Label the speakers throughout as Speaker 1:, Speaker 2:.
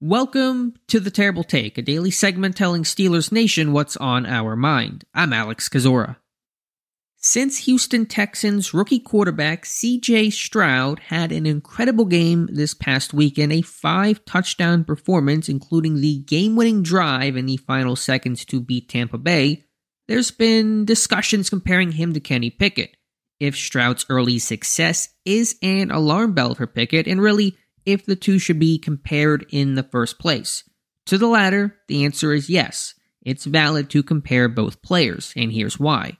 Speaker 1: Welcome to The Terrible Take, a daily segment telling Steelers Nation what's on our mind. I'm Alex Kozora. Since Houston Texans rookie quarterback CJ Stroud had an incredible game this past weekend, a five touchdown performance, including the game winning drive in the final seconds to beat Tampa Bay, there's been discussions comparing him to Kenny Pickett. If Stroud's early success is an alarm bell for Pickett, and really if the two should be compared in the first place. To the latter, the answer is yes. It's valid to compare both players, and here's why.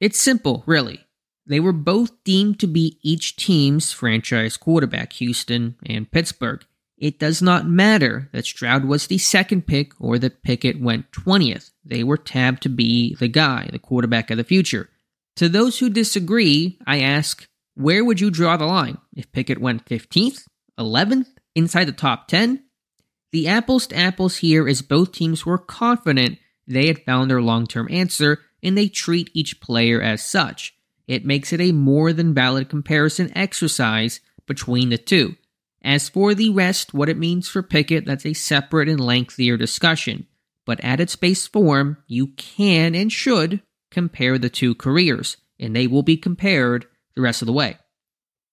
Speaker 1: It's simple, really. They were both deemed to be each team's franchise quarterback, Houston and Pittsburgh. It does not matter that Stroud was the second pick or that Pickett went 20th. They were tabbed to be the guy, the quarterback of the future. To those who disagree, I ask, where would you draw the line? If Pickett went 15th, 11th inside the top 10. The apples to apples here is both teams were confident they had found their long term answer and they treat each player as such. It makes it a more than valid comparison exercise between the two. As for the rest, what it means for Pickett, that's a separate and lengthier discussion. But at its base form, you can and should compare the two careers, and they will be compared the rest of the way.